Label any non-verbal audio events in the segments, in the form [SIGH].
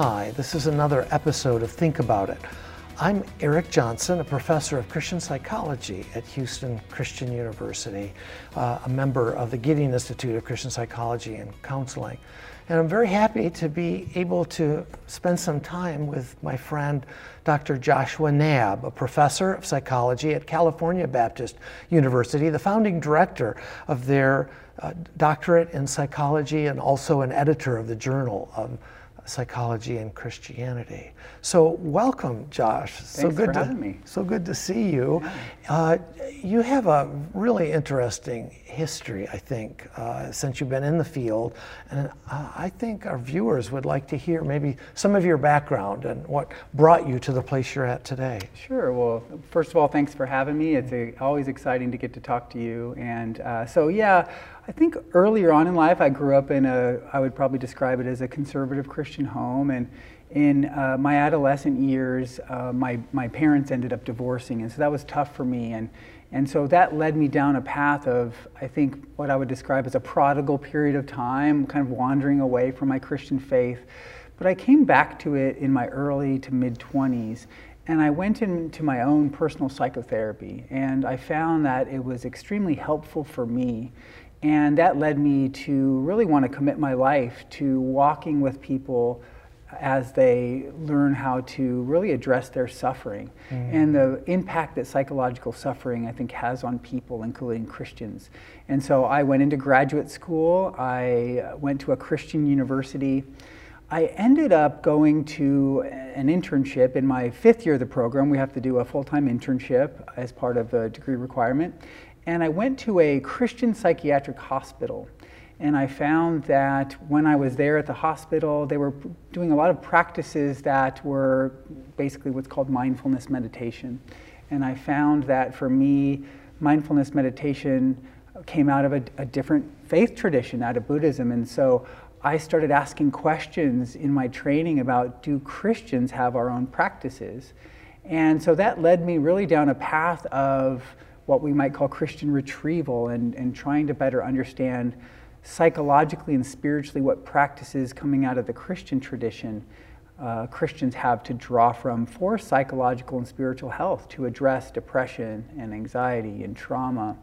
Hi, this is another episode of Think About It. I'm Eric Johnson, a professor of Christian psychology at Houston Christian University, uh, a member of the Gideon Institute of Christian Psychology and Counseling. And I'm very happy to be able to spend some time with my friend Dr. Joshua Knabb, a professor of psychology at California Baptist University, the founding director of their uh, doctorate in psychology and also an editor of the Journal of psychology and Christianity. So welcome, Josh. Thanks so good for to having me. so good to see you. Uh, you have a really interesting history, I think, uh, since you've been in the field, and uh, I think our viewers would like to hear maybe some of your background and what brought you to the place you're at today. Sure. Well, first of all, thanks for having me. It's a, always exciting to get to talk to you. And uh, so, yeah, I think earlier on in life, I grew up in a, I would probably describe it as a conservative Christian home. And in uh, my adolescent years, uh, my, my parents ended up divorcing. And so that was tough for me. And, and so that led me down a path of, I think, what I would describe as a prodigal period of time, kind of wandering away from my Christian faith. But I came back to it in my early to mid 20s. And I went into my own personal psychotherapy, and I found that it was extremely helpful for me and that led me to really want to commit my life to walking with people as they learn how to really address their suffering mm. and the impact that psychological suffering, I think, has on people, including Christians. And so I went into graduate school, I went to a Christian university. I ended up going to an internship in my fifth year of the program. We have to do a full time internship as part of the degree requirement and I went to a Christian psychiatric hospital. And I found that when I was there at the hospital, they were doing a lot of practices that were basically what's called mindfulness meditation. And I found that for me, mindfulness meditation came out of a, a different faith tradition, out of Buddhism. And so I started asking questions in my training about do Christians have our own practices? And so that led me really down a path of what we might call Christian retrieval and, and trying to better understand psychologically and spiritually what practices coming out of the Christian tradition uh, Christians have to draw from for psychological and spiritual health to address depression and anxiety and trauma,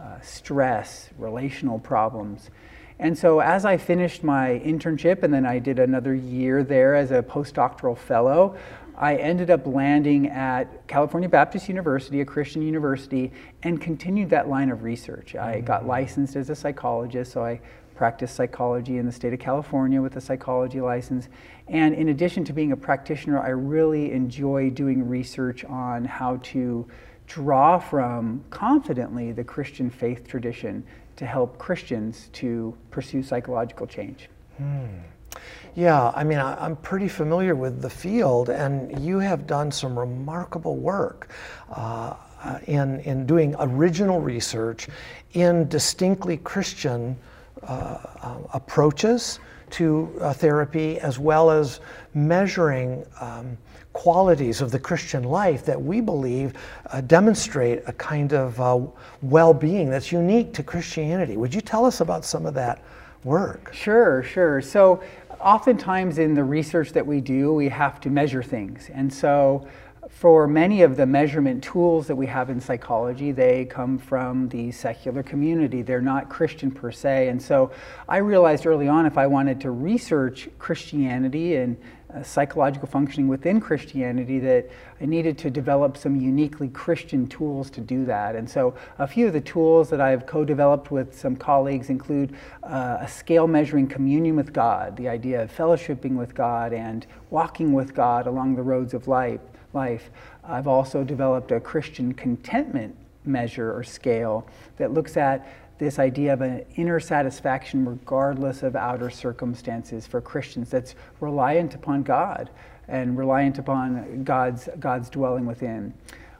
uh, stress, relational problems. And so, as I finished my internship and then I did another year there as a postdoctoral fellow, I ended up landing at California Baptist University, a Christian university, and continued that line of research. I mm-hmm. got licensed as a psychologist, so I practiced psychology in the state of California with a psychology license. And in addition to being a practitioner, I really enjoy doing research on how to draw from confidently the Christian faith tradition to help Christians to pursue psychological change. Hmm. Yeah, I mean, I, am pretty familiar with the field, and you have done some remarkable work uh, in, in doing original research in distinctly Christian uh, uh, approaches to uh, therapy, as well as measuring. Um, qualities of the Christian life that we believe uh, demonstrate a kind of uh, well being that's unique to Christianity. Would you tell us about some of that work? Sure, sure. So, oftentimes in the research that we do, we have to measure things. And so, for many of the measurement tools that we have in psychology, they come from the secular community. They're not Christian per se. And so I realized early on if I wanted to research Christianity and psychological functioning within Christianity that I needed to develop some uniquely Christian tools to do that. And so a few of the tools that I've co developed with some colleagues include uh, a scale measuring communion with God, the idea of fellowshipping with God and walking with God along the roads of life. life. I've also developed a Christian contentment measure or scale that looks at this idea of an inner satisfaction regardless of outer circumstances for Christians that's reliant upon God and reliant upon God's, God's dwelling within.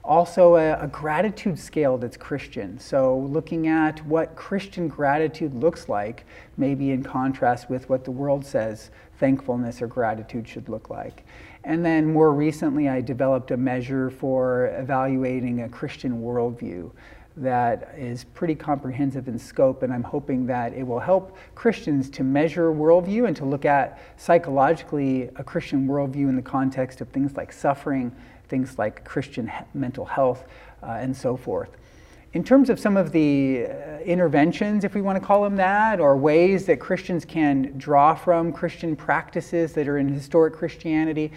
Also, a, a, gratitude scale that's Christian. So, looking at what Christian gratitude looks like, maybe in contrast with what the world says thankfulness or gratitude should look like. And then more recently, I developed a measure for evaluating a Christian worldview that is pretty comprehensive in scope, and I'm hoping that it will help Christians to measure worldview and to look at psychologically a Christian worldview in the context of things like suffering, things like Christian mental health, uh, and so forth. In terms of some of the uh, interventions, if we want to call them that, or ways that Christians can draw from Christian practices that are in historic Christianity,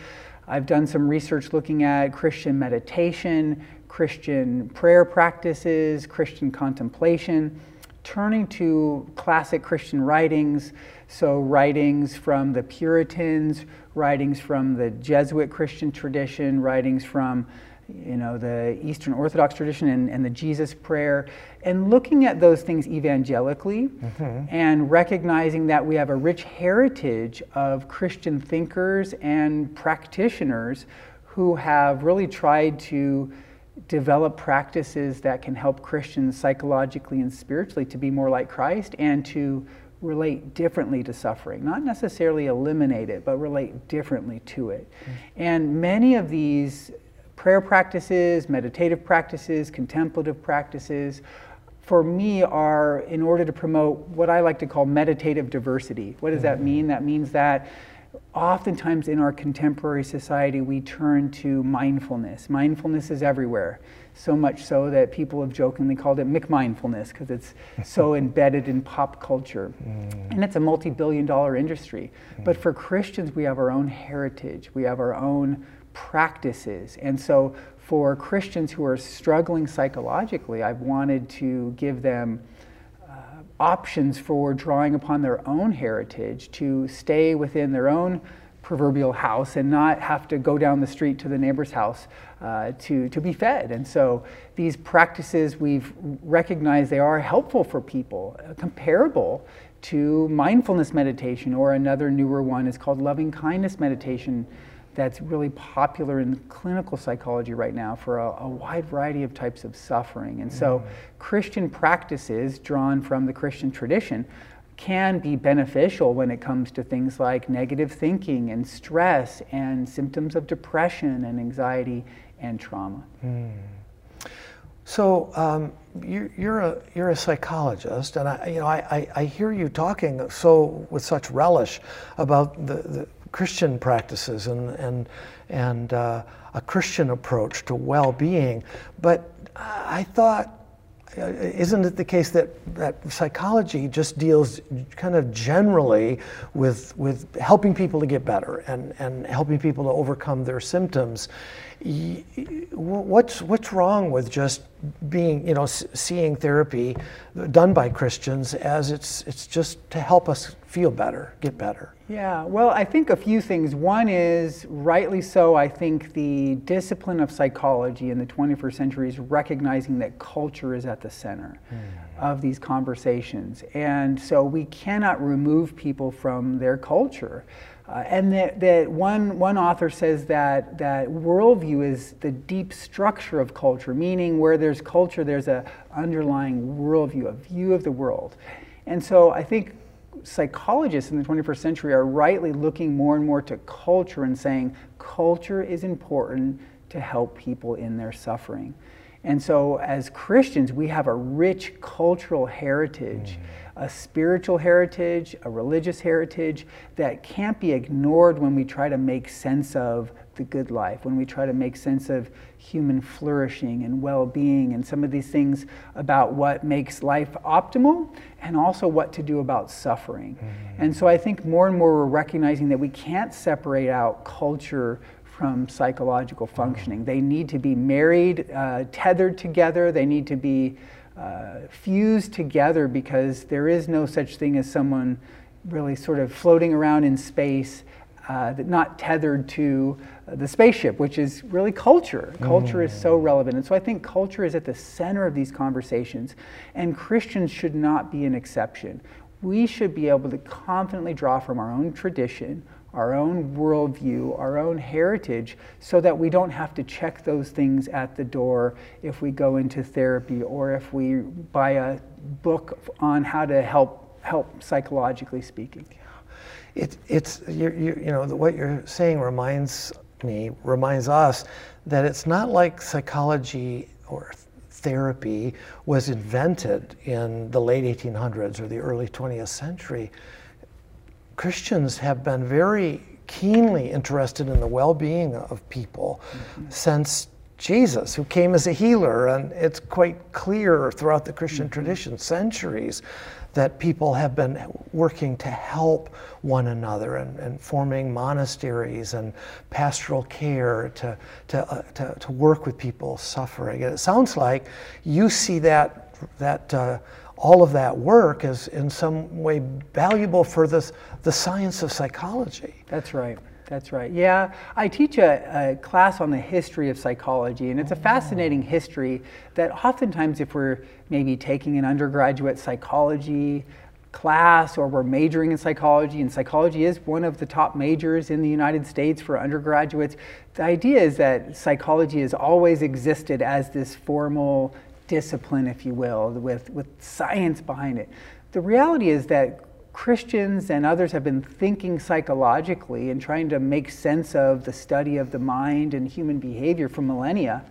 I've done some research looking at Christian meditation, Christian prayer practices, Christian contemplation, turning to classic Christian writings, so writings from the Puritans, writings from the Jesuit Christian tradition, writings from you know, the Eastern Orthodox tradition and, and the Jesus prayer, and looking at those things evangelically mm-hmm. and recognizing that we have a rich heritage of Christian thinkers and practitioners who have really tried to develop practices that can help Christians psychologically and spiritually to be more like Christ and to relate differently to suffering, not necessarily eliminate it, but relate differently to it. Mm-hmm. And many of these prayer practices, meditative practices, contemplative practices, for me are in order to promote what I like to call meditative diversity. What does that mm-hmm. mean? That means that oftentimes in our contemporary society we turn to mindfulness. Mindfulness is everywhere, so much so that people have jokingly called it McMindfulness because it's so [LAUGHS] embedded in pop culture. Mm. And it's a multi billion dollar industry. Mm. But for Christians, we have our own heritage, we have our own practices. And so, for Christians who are struggling psychologically, I've wanted to give them options for drawing upon their own heritage to stay within their own proverbial house and not have to go down the street to the neighbor's house uh, to, to be fed. And so these practices we've recognized they are helpful for people, uh, comparable to mindfulness meditation, or another newer one is called loving kindness meditation that's really popular in clinical psychology right now for a, a wide variety of types of suffering. And so, mm. Christian practices drawn from the Christian tradition can be beneficial when it comes to things like negative thinking and stress and symptoms of depression and anxiety and trauma. Mm. So um, you're, you're, a you're a psychologist, and I you know I, I, I, hear you talking so with such relish about the, the Christian practices and, and, and uh, a Christian approach to well being. But I thought, uh, isn't it the case that, that psychology just deals kind of generally with, with helping people to get better and, and helping people to overcome their symptoms? What's, what's wrong with just being, you know, seeing therapy done by Christians as it's, it's just to help us feel better, get better? Yeah, well, I think a few things. One is, rightly so, I think the discipline of psychology in the 21st century is recognizing that culture is at the center mm. of these conversations. And so we cannot remove people from their culture. Uh, and that, that one, one author says that, that worldview is the deep structure of culture, meaning where there's culture, there's an underlying worldview, a view of the world. And so I think psychologists in the 21st century are rightly looking more and more to culture and saying culture is important to help people in their suffering. And so, as Christians, we have a rich cultural heritage, mm. a spiritual heritage, a religious heritage that can't be ignored when we try to make sense of the good life, when we try to make sense of human flourishing and well being, and some of these things about what makes life optimal, and also what to do about suffering. Mm. And so, I think more and more we're recognizing that we can't separate out culture from psychological functioning. They need to be married, uh, tethered together, they need to be uh, fused together because there is no such thing as someone really sort of floating around in space. Uh, not tethered to the spaceship, which is really culture. Culture mm. is so mm. relevant. And so I think culture is at the center of these conversations, and Christians should not be an exception. We should be able to confidently draw from our own tradition, our own worldview, our own heritage, so that we don't have to check those things at the door if we go into therapy or if we buy a book on how to help help psychologically speaking. It, it's you you know what you're saying reminds me reminds us that it's not like psychology or therapy was invented in the late 1800s or the early 20th century, Christians have been very keenly interested in the well being of people mm-hmm. since Jesus, who came as a healer. And it's quite clear throughout the Christian mm-hmm. tradition, centuries, that people have been working to help one another and, and forming monasteries and pastoral care to, to, uh, to, to, work with people suffering. And it sounds like you see that, that uh, all of that work is in some way valuable for the, the science of psychology. That's right. That's right. Yeah, I teach a, a, class on the history of psychology, and it's a fascinating history that oftentimes, if we're maybe taking an undergraduate psychology class or we're majoring in psychology, and psychology is one of the top majors in the United States for undergraduates, the idea is that psychology has always existed as this formal discipline, if you will, with, with science behind it. The reality is that Christians and others have been thinking psychologically and trying to make sense of the study of the mind and human behavior for millennia.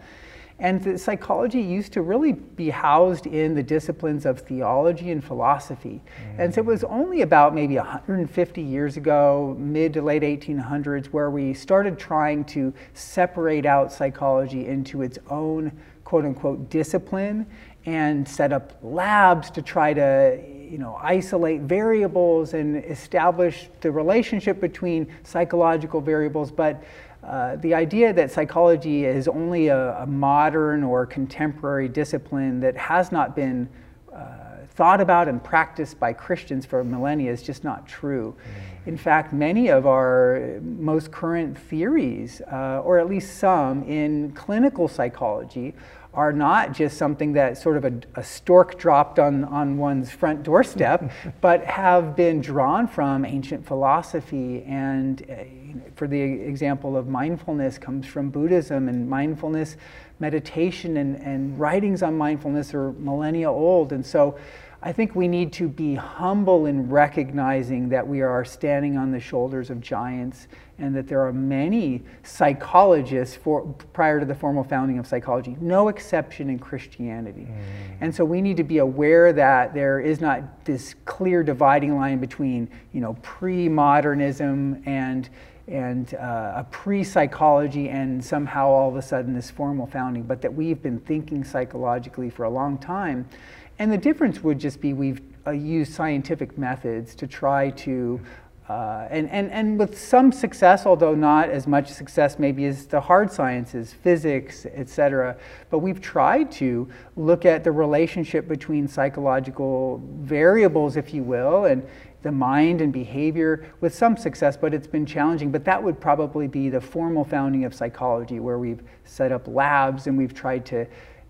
And psychology used to really be housed in the disciplines of theology and philosophy. Mm. And so it was only about maybe 150 years ago, mid to late 1800s, where we started trying to separate out psychology into its own quote unquote discipline and set up labs to try to you know, isolate variables and establish the relationship between psychological variables, but uh, the idea that psychology is only a, a, modern or contemporary discipline that has not been uh, thought about and practiced by Christians for millennia is just not true. Mm. In fact, many of our most current theories, uh, or at least some in clinical psychology, are not just something that sort of a, a stork dropped on, on one's front doorstep, [LAUGHS] but have been drawn from ancient philosophy. And uh, for the example of mindfulness, comes from Buddhism, and mindfulness meditation and, and writings on mindfulness are millennia old. And so I think we need to be humble in recognizing that we are standing on the shoulders of giants and that there are many psychologists for, prior to the formal founding of psychology, no exception in Christianity. Mm. And so we need to be aware that there is not this clear dividing line between, you know, pre-modernism and and uh, a pre-psychology and somehow all of a sudden this formal founding, but that we've been thinking psychologically for a long time. And the difference would just be we've uh, used scientific methods to try to uh, and, and, and with some success, although not as much success maybe as the hard sciences, physics, et cetera. But we've tried to look at the relationship between psychological variables, if you will, and the mind and behavior with some success, but it's been challenging. But that would probably be the formal founding of psychology, where we've set up labs and we've tried to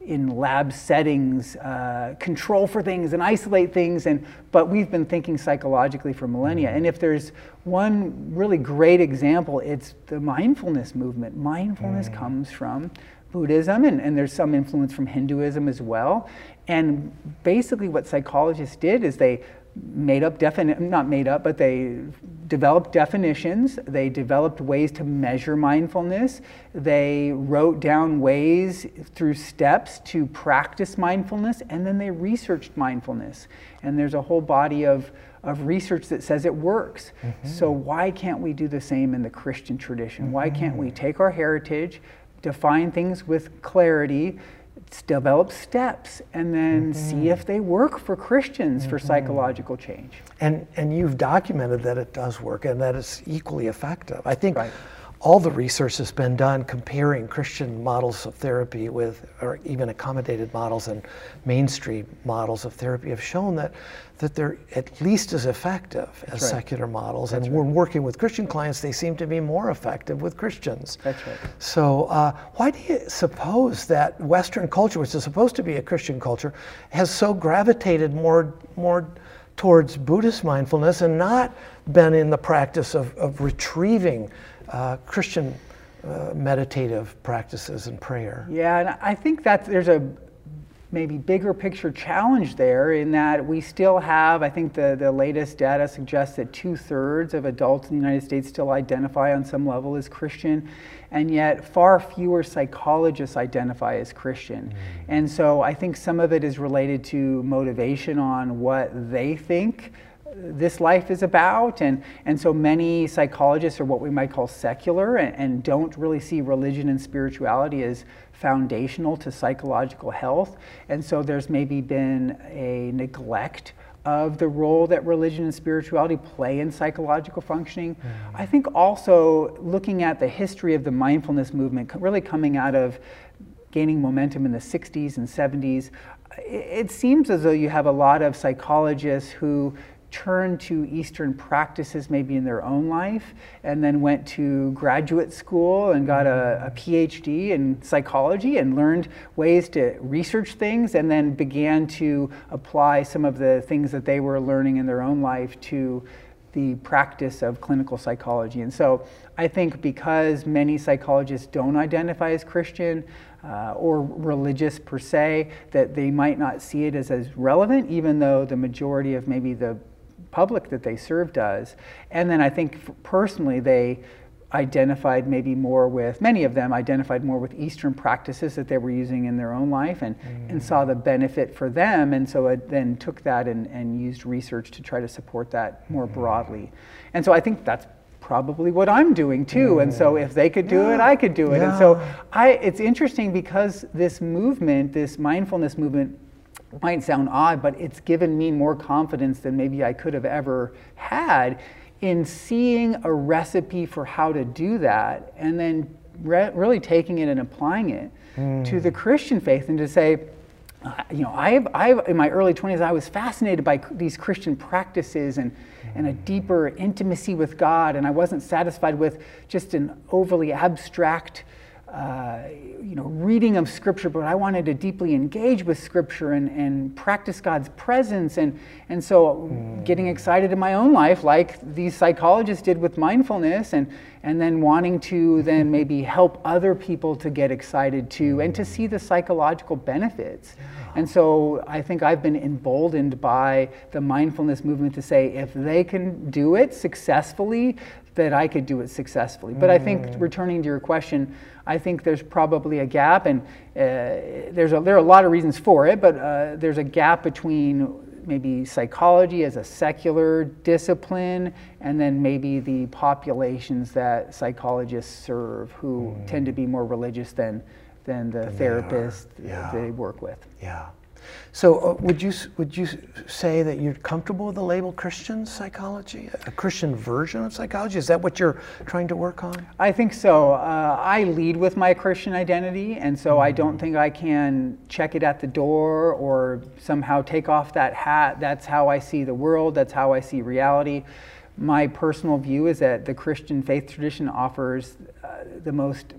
in lab settings, uh, control for things and isolate things. And, but we've been thinking psychologically for millennia. And if there's one really great example, it's the mindfulness movement. Mindfulness mm. comes from Buddhism, and, and there's some influence from Hinduism as well. And basically, what psychologists did is they made up defini- not made up, but they developed definitions. They developed ways to measure mindfulness. They wrote down ways through steps to practice mindfulness, and then they researched mindfulness. And there's a whole body of of research that says it works. Mm-hmm. So why can't we do the same in the Christian tradition? Mm-hmm. Why can't we take our heritage, define things with clarity, develop steps and then mm-hmm. see if they work for Christians mm-hmm. for psychological change. And and you've documented that it does work and that it's equally effective. I think right all the research that's been done comparing Christian models of therapy with, or even accommodated models and mainstream models of therapy have shown that, that they're at least as effective as right. secular models. That's and right. when working with Christian clients, they seem to be more effective with Christians. That's right. So, uh, why do you suppose that Western culture, which is supposed to be a Christian culture, has so gravitated more, more towards Buddhist mindfulness and not been in the practice of, of retrieving? uh, Christian uh, meditative practices and prayer. Yeah, and I think that there's a maybe bigger picture challenge there in that we still have, I think the, the latest data suggests that two thirds of adults in the United States still identify on some level as Christian, and yet far fewer psychologists identify as Christian. Mm. And so I think some of it is related to motivation on what they think this life is about. And, and so many psychologists are what we might call secular and, and, don't really see religion and spirituality as foundational to psychological health. And so there's maybe been a neglect of the role that religion and spirituality play in psychological functioning. Mm. I think also looking at the history of the mindfulness movement, really coming out of gaining momentum in the 60s and 70s, it seems as though you have a lot of psychologists who turned to Eastern practices maybe in their own life, and then went to graduate school and got a, a, PhD in psychology and learned ways to research things, and then began to apply some of the things that they were learning in their own life to the practice of clinical psychology. And so I think because many psychologists don't identify as Christian, uh, or religious per se, that they might not see it as as relevant, even though the majority of maybe the public that they serve does. And then I think personally they identified maybe more with, many of them identified more with Eastern practices that they were using in their own life and, mm. and saw the benefit for them. And so it then took that and, and used research to try to support that more mm. broadly. And so I think that's probably what I'm doing too. Mm. And so if they could do yeah. it, I could do it. Yeah. And so I, it's interesting because this movement, this mindfulness movement, might sound odd, but it's given me more confidence than maybe I could have ever had in seeing a recipe for how to do that and then re- really taking it and applying it mm. to the Christian faith and to say, uh, you know, I've, I've, in my early 20s, I was fascinated by these Christian practices and, and a deeper intimacy with God, and I wasn't satisfied with just an overly abstract uh, you know, reading of Scripture, but I wanted to deeply engage with Scripture and, and practice God's presence. And, and so mm. getting excited in my own life, like these psychologists did with mindfulness, and, and then wanting to then [LAUGHS] maybe help other people to get excited too and to see the psychological benefits. Yeah. And so I think I've been emboldened by the mindfulness movement to say if they can do it successfully, that I could do it successfully. But I think mm. returning to your question, I think there's probably a gap, and uh, there's a, there are a lot of reasons for it, but uh, there's a gap between maybe psychology as a secular discipline, and then maybe the populations that psychologists serve, who mm. tend to be more religious than than the than therapists they, yeah. they work with. Yeah. So uh, would you would you say that you're comfortable with the label Christian psychology, a Christian version of psychology? Is that what you're trying to work on? I think so. Uh, I lead with my Christian identity, and so mm-hmm. I don't think I can check it at the door or somehow take off that hat. That's how I see the world. That's how I see reality. My personal view is that the Christian faith tradition offers uh, the most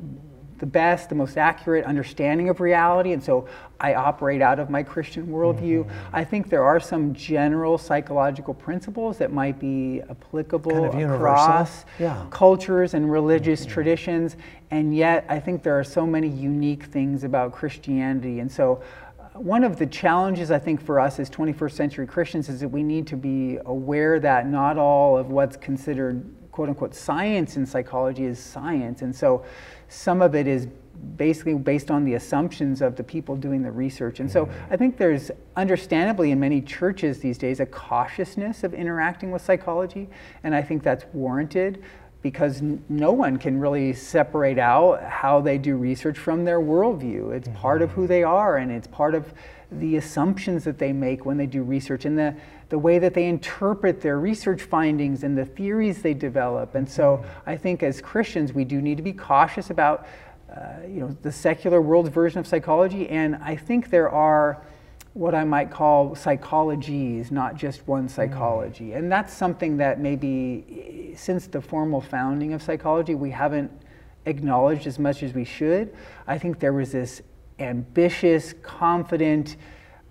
the best, the most accurate understanding of reality, and so I operate out of my Christian worldview. Mm-hmm. I think there are some general psychological principles that might be applicable kind of across yeah. cultures and religious mm-hmm. traditions, and yet I think there are so many unique things about Christianity, and so uh, one of the challenges I think for us as 21st century Christians is that we need to be aware that not all of what's considered quote unquote science in psychology is science. And so some of it is basically based on the assumptions of the people doing the research. And so I think there's understandably in many churches these days a cautiousness of interacting with psychology, and I think that's warranted because no one can really separate out how they do research from their worldview. It's mm-hmm. part of who they are, and it's part of the assumptions that they make when they do research and the, the way that they interpret their research findings and the theories they develop. And so mm-hmm. I think as Christians, we do need to be cautious about uh, you know, the secular world's version of psychology. And I think there are what I might call psychologies, not just one psychology. Mm. And that's something that maybe since the formal founding of psychology, we haven't acknowledged as much as we should. I think there was this ambitious, confident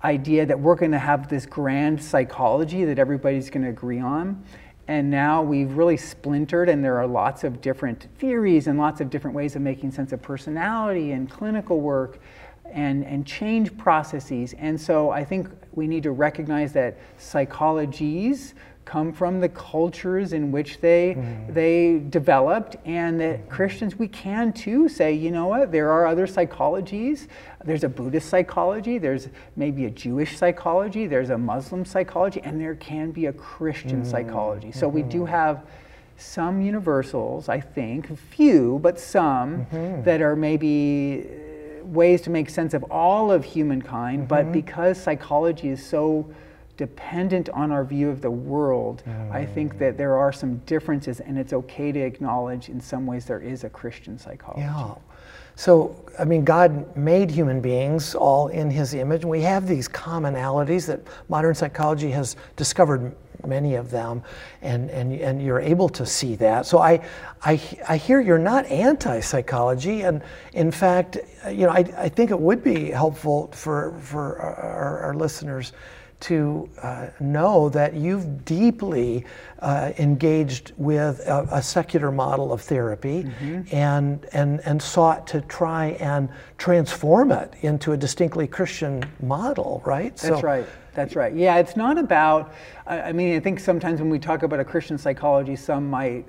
idea that we're going to have this grand psychology that everybody's going to agree on. And now we've really splintered, and there are lots of different theories and lots of different ways of making sense of personality and clinical work. and, and change processes. And so I think we need to recognize that psychologies come from the cultures in which they mm. they developed and that mm-hmm. Christians we can too say you know what there are other psychologies there's a Buddhist psychology there's maybe a Jewish psychology there's a Muslim psychology and there can be a Christian mm. psychology so mm-hmm. we do have some universals I think few but some mm-hmm. that are maybe uh, ways to make sense of all of humankind but mm-hmm. because psychology is so dependent on our view of the world, mm. I think that there are some differences, and it's okay to acknowledge in some ways there is a Christian psychology. Yeah. So, I mean, God made human beings all in His image, and we have these commonalities that modern psychology has discovered many of them, and, and, and you're able to see that. So I, I, I hear you're not anti-psychology, and in fact, you know, I, I think it would be helpful for, for our, our listeners to uh, know that you've deeply uh, engaged with a, a, secular model of therapy mm-hmm. and, and, and sought to try and transform it into a distinctly Christian model, right? That's so, right. That's right. Yeah, it's not about, I mean, I think sometimes when we talk about a Christian psychology, some might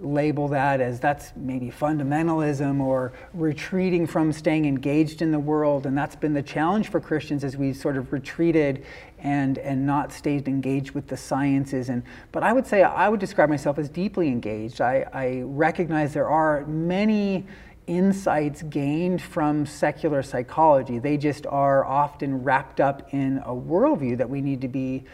label that as that's maybe fundamentalism or retreating from staying engaged in the world. And that's been the challenge for christians as we sort of retreated and and not stayed engaged with the sciences. And but i would say i would describe myself as deeply engaged. I, I recognize there are many insights gained from secular psychology. They just are often wrapped up in a worldview that we need to be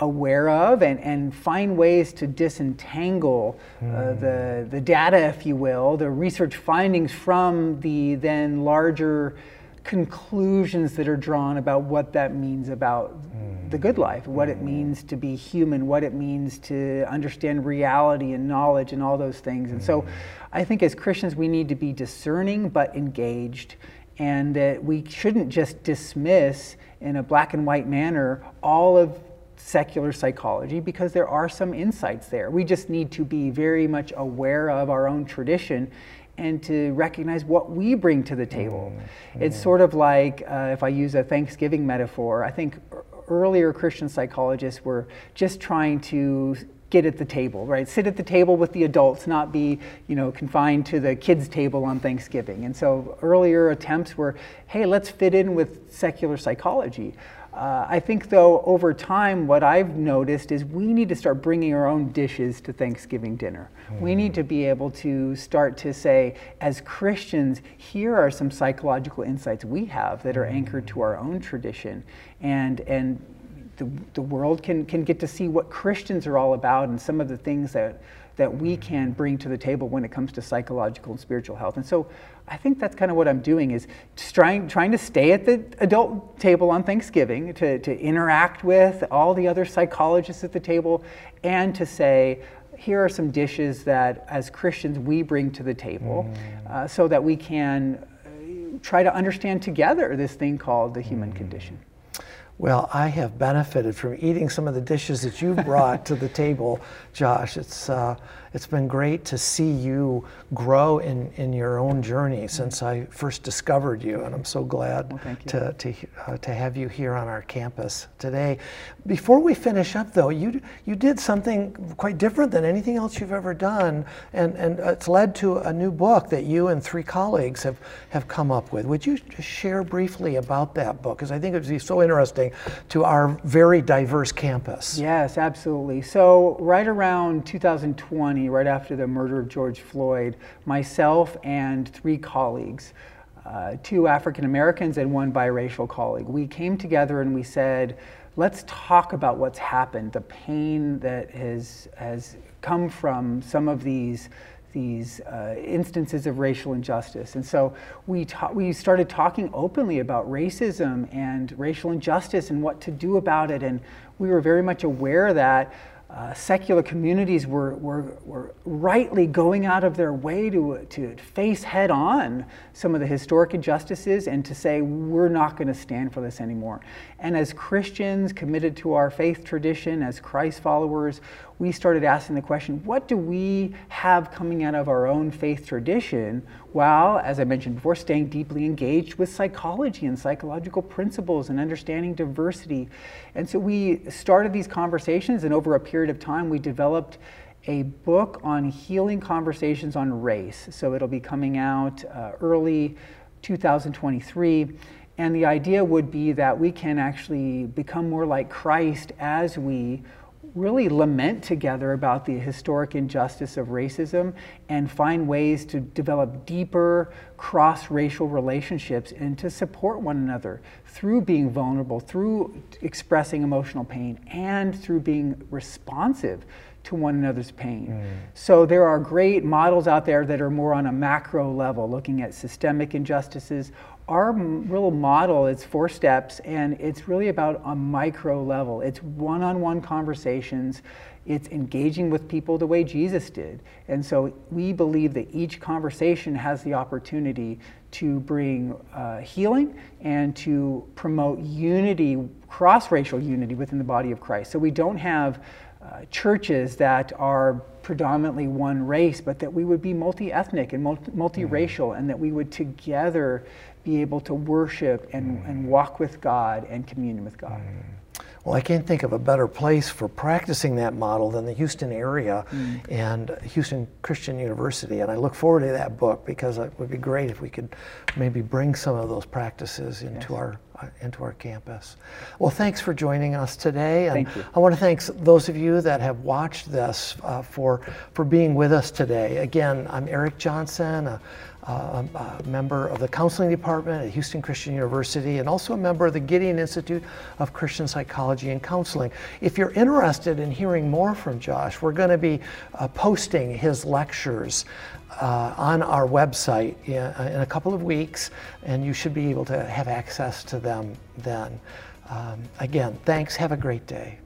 aware of and, and find ways to disentangle uh, hmm. the, the data, if you will, the research findings from the then larger conclusions that are drawn about what that means about mm. the good life, what mm. it hmm. means to be human, what it means to understand reality and knowledge and all those things. And so hmm. I think as Christians, we need to be discerning but engaged, and that we shouldn't just dismiss in a black and white manner all of secular psychology because there are some insights there. We just need to be very much aware of our own tradition and to recognize what we bring to the table. Mm-hmm. It's sort of like, uh, if I use a Thanksgiving metaphor, I think earlier Christian psychologists were just trying to get at the table, right? Sit at the table with the adults, not be, you know, confined to the kids' table on Thanksgiving. And so earlier attempts were, hey, let's fit in with secular psychology. Uh, I think, though, over time, what I've noticed is we need to start bringing our own dishes to Thanksgiving dinner. Mm. We need to be able to start to say, as Christians, here are some psychological insights we have that are anchored to our own tradition. And, and the, the world can, can get to see what Christians are all about and some of the things that, that we can bring to the table when it comes to psychological and spiritual health. And so I think that's kind of what I'm doing is trying, trying to stay at the adult table on Thanksgiving, to, to interact with all the other psychologists at the table, and to say, here are some dishes that as Christians we bring to the table mm. uh, so that we can uh, try to understand together this thing called the human mm. condition. Well, I have benefited from eating some of the dishes that you brought to the table, Josh. It's uh, it's been great to see you grow in, in your own journey since I first discovered you, and I'm so glad well, to to uh, to have you here on our campus today. Before we finish up, though, you you did something quite different than anything else you've ever done, and and it's led to a new book that you and three colleagues have have come up with. Would you just share briefly about that book? Because I think it would be so interesting to our very diverse campus. Yes, absolutely. So, right around 2020, right after the murder of George Floyd, myself and three colleagues, uh, two African Americans and one biracial colleague, we came together and we said, let's talk about what's happened, the pain that has, has come from some of these these uh, instances of racial injustice. And so we, we started talking openly about racism and racial injustice and what to do about it. And we were very much aware that uh, secular communities were, were, were rightly going out of their way to, to face head on some of the historic injustices and to say, we're not going to stand for this anymore. And as Christians committed to our faith tradition, as Christ followers, we started asking the question what do we have coming out of our own faith tradition while, as I mentioned before, staying deeply engaged with psychology and psychological principles and understanding diversity? And so we started these conversations, and over a period of time, we developed a book on healing conversations on race. So it'll be coming out uh, early 2023. And the idea would be that we can actually become more like Christ as we really lament together about the historic injustice of racism and find ways to develop deeper cross racial relationships and to support one another through being vulnerable, through expressing emotional pain, and through being responsive to one another's pain. Mm. So there are great models out there that are more on a macro level, looking at systemic injustices our real model is four steps and it's really about a micro level. It's one-on-one conversations. It's engaging with people the way jesus did. And so we believe that each conversation has the opportunity to bring uh, healing and to promote unity cross-racial unity within the body of christ. So we don't have uh, churches that are predominantly one race, but that we would be multi ethnic and multi racial, mm. and that we would together be able to worship and, and walk with God and commune with God. Mm. Well, I can't think of a better place for practicing that model than the Houston area mm. and Houston Christian University. And I look forward to that book because it would be great if we could maybe bring some of those practices into yes. our uh, into our campus. Well, thanks for joining us today. And Thank you. I want to thank those of you that have watched this uh, for, for being with us today. Again, I'm Eric Johnson, a, a, a, member of the counseling department at Houston Christian University, and also a member of the Gideon Institute of Christian Psychology and Counseling. If you're interested in hearing more from Josh, we're going to be uh, posting his lectures uh, on our website in, uh, in, a couple of weeks, and you should be able to have access to them then. Um, again, thanks. Have a great day.